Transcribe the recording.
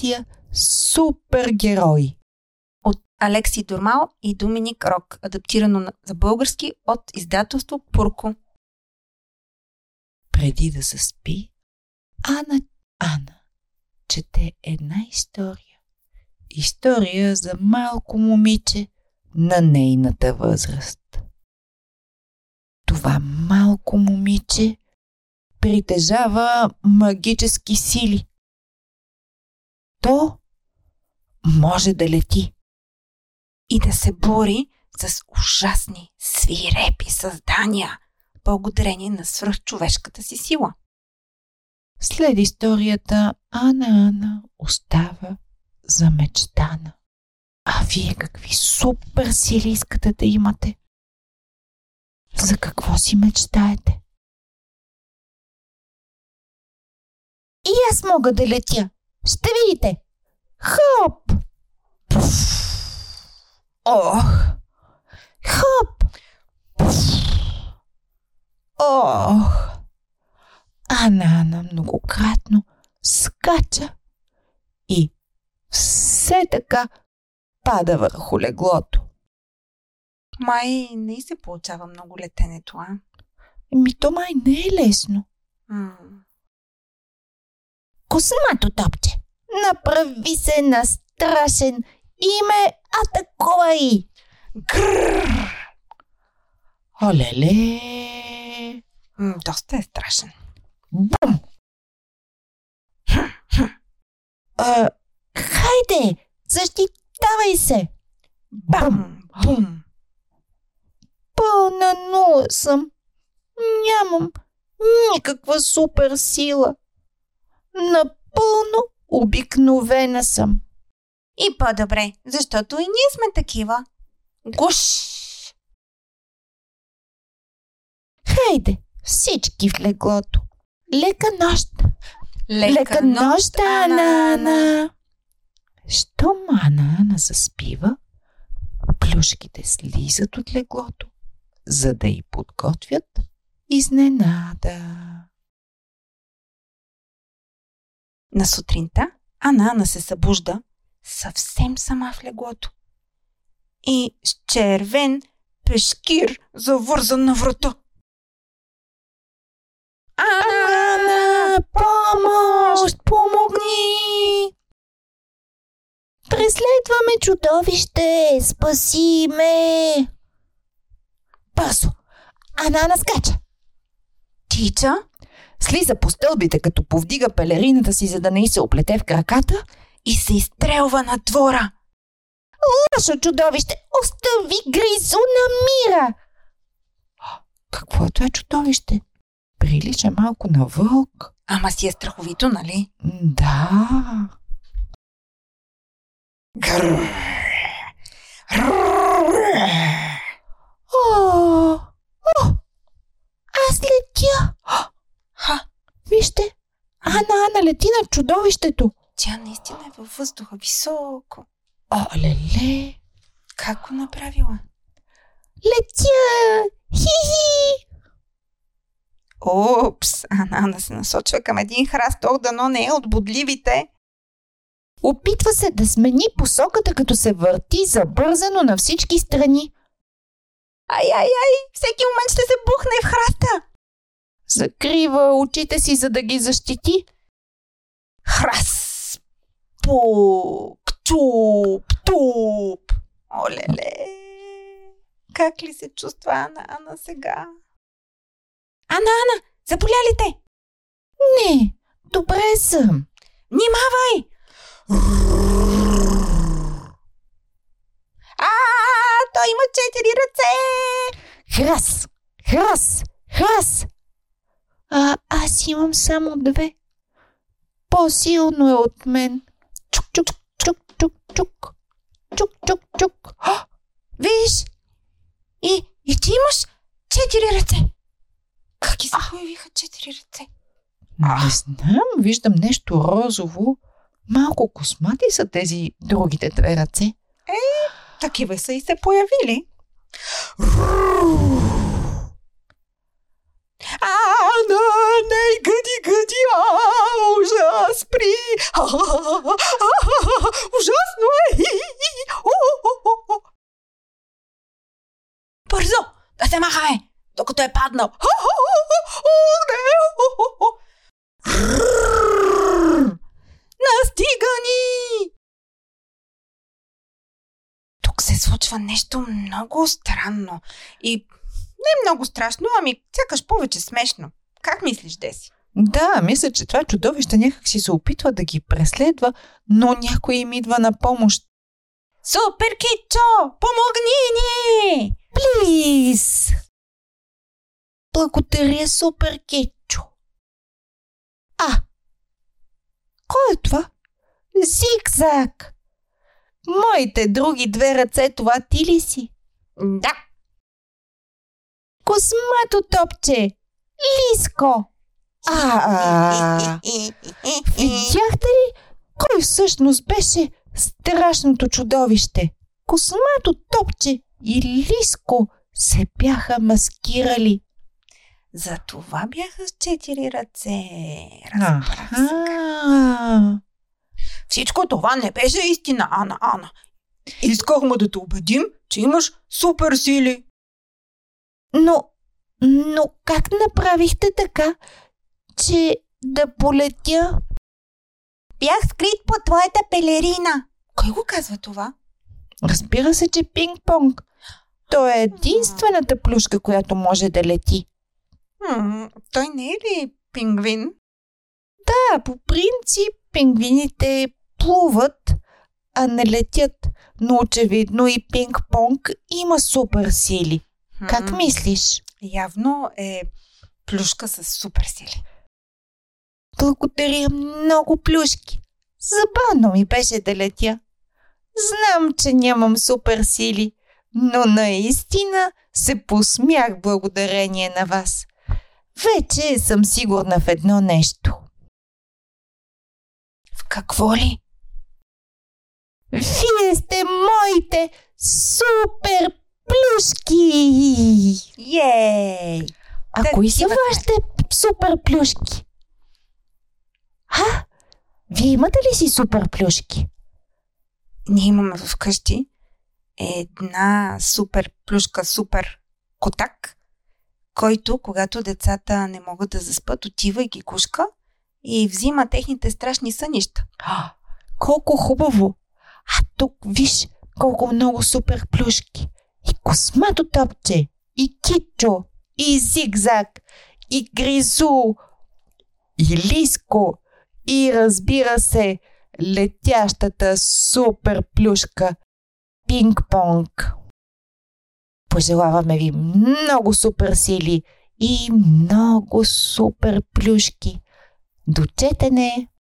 Операция Супергерой. От Алекси Дурмал и Доминик Рок, адаптирано за български от издателство Пурко. Преди да се спи, Ана Ана чете една история. История за малко момиче на нейната възраст. Това малко момиче притежава магически сили. То може да лети. И да се бори с ужасни, свирепи създания, благодарение на свръхчовешката си сила. След историята Ана Ана остава замечтана. А вие какви супер сили искате да имате? За какво си мечтаете? И аз мога да летя. Ще видите. Хоп! Ох! Хоп! Ох! Ана Ана многократно скача и все така пада върху леглото. Май не се получава много летенето, а? Ми то май не е лесно. М- Космато топче, направи се на страшен и ме атакувай. Грррр! Олеле! Доста е страшен. Бум! А, хайде, защитавай се! Бам! Бум! Пълна нула съм. Нямам никаква супер сила. Напълно обикновена съм. И по-добре, защото и ние сме такива. Гуш! Хайде, всички в леглото. Лека нощ. Лека нощ, Ана, Ана. Щом Ана Ана заспива, плюшките слизат от леглото, за да й подготвят изненада. На сутринта Ана Ана се събужда съвсем сама в леглото. И с червен пешкир завързан на врата. Ана! Ана, помощ, помогни! Преследваме чудовище, спаси ме! Бързо! Анана скача! Тича? Слиза по стълбите, като повдига пелерината си, за да не й се оплете в краката. и се изстрелва на двора. Лошо чудовище, остави гризуна мира! Каквото е чудовище? Прилича малко на вълк. Ама си е страховито, нали? Да. Грррр. О, о, аз летя. Ха, Вижте, Ана Ана лети на чудовището. тя наистина е във въздуха високо. Олеле, Как го направила? летя. Хи-хи. Упс, Анана се насочва към един храст, ох, дано не е от бодливите. Опитва се да смени посоката, като се върти забързано на всички страни. Ай, ай, ай, всеки момент ще се бухне в храста. Закрива очите си, за да ги защити. Храс, пук, туп, туп. Олеле, как ли се чувства Ана, Ана сега? Ана, Ана, заболя ли те? Не, добре съм. Внимавай! А, той има четири ръце! Храс, храс, храс. А аз имам само две. По-силно е от мен. Чук, чук, чук, чук, чук. Чук, чук, чук. А, Виж! И, и ти имаш четири ръце. Как ги се появиха четири ръце? Не знам, виждам нещо розово. Малко космати са тези другите две ръце. Такива са и се появили. А, на, не, гъди, гъди, а, ужас! спри! Ужасно е! Бързо! Да се махаме! Докато е паднал! Настига ни! Тук се случва нещо много странно. И не много страшно, ами сякаш повече смешно. Как мислиш, Деси? Да, мисля, че това чудовище някак си се опитва да ги преследва, но някой им идва на помощ. Супер Кичо, помогни ни! Плиз! Благодаря, Супер Кичо. А, кой е това? Зигзаг! Моите други две ръце, това ти ли си? Да. Космато топче! Лиско! А, видяхте ли кой всъщност беше страшното чудовище? Космато топче и Лиско се бяха маскирали. За това бяха с четири ръце. Разбрах Всичко това не беше истина, Ана, Ана. Искахме да те убедим, че имаш супер сили. но, но как направихте така, че да полетя? Бях скрит под твоята пелерина. Кой го казва това? Разбира се, че пинг-понг. Той е единствената плюшка, която може да лети. Хм, той не е ли пингвин? Да, по принцип пингвините плуват, а не летят. Но очевидно и пинг-понг има супер сили. Как мислиш? Явно е плюшка с супер сили. Благодаря много плюшки. Забавно ми беше да летя. Знам, че нямам супер сили, но наистина се посмях благодарение на вас. Вече съм сигурна в едно нещо. В какво ли? Вие сте моите супер плюшки! Ей! А Да, кои са вашите супер плюшки? А? Вие имате ли си супер плюшки? Ние имаме вкъщи една супер плюшка, супер котак, който, когато децата не могат да заспат, отива и ги кушка и взима техните страшни сънища. А, колко хубаво! А тук виж колко много супер плюшки. И космато топче, и кичо, и зигзаг, и гризу, и лиско, и разбира се, летящата супер плюшка пинг-понг. Пожелаваме ви много супер сили и много супер плюшки. До четене!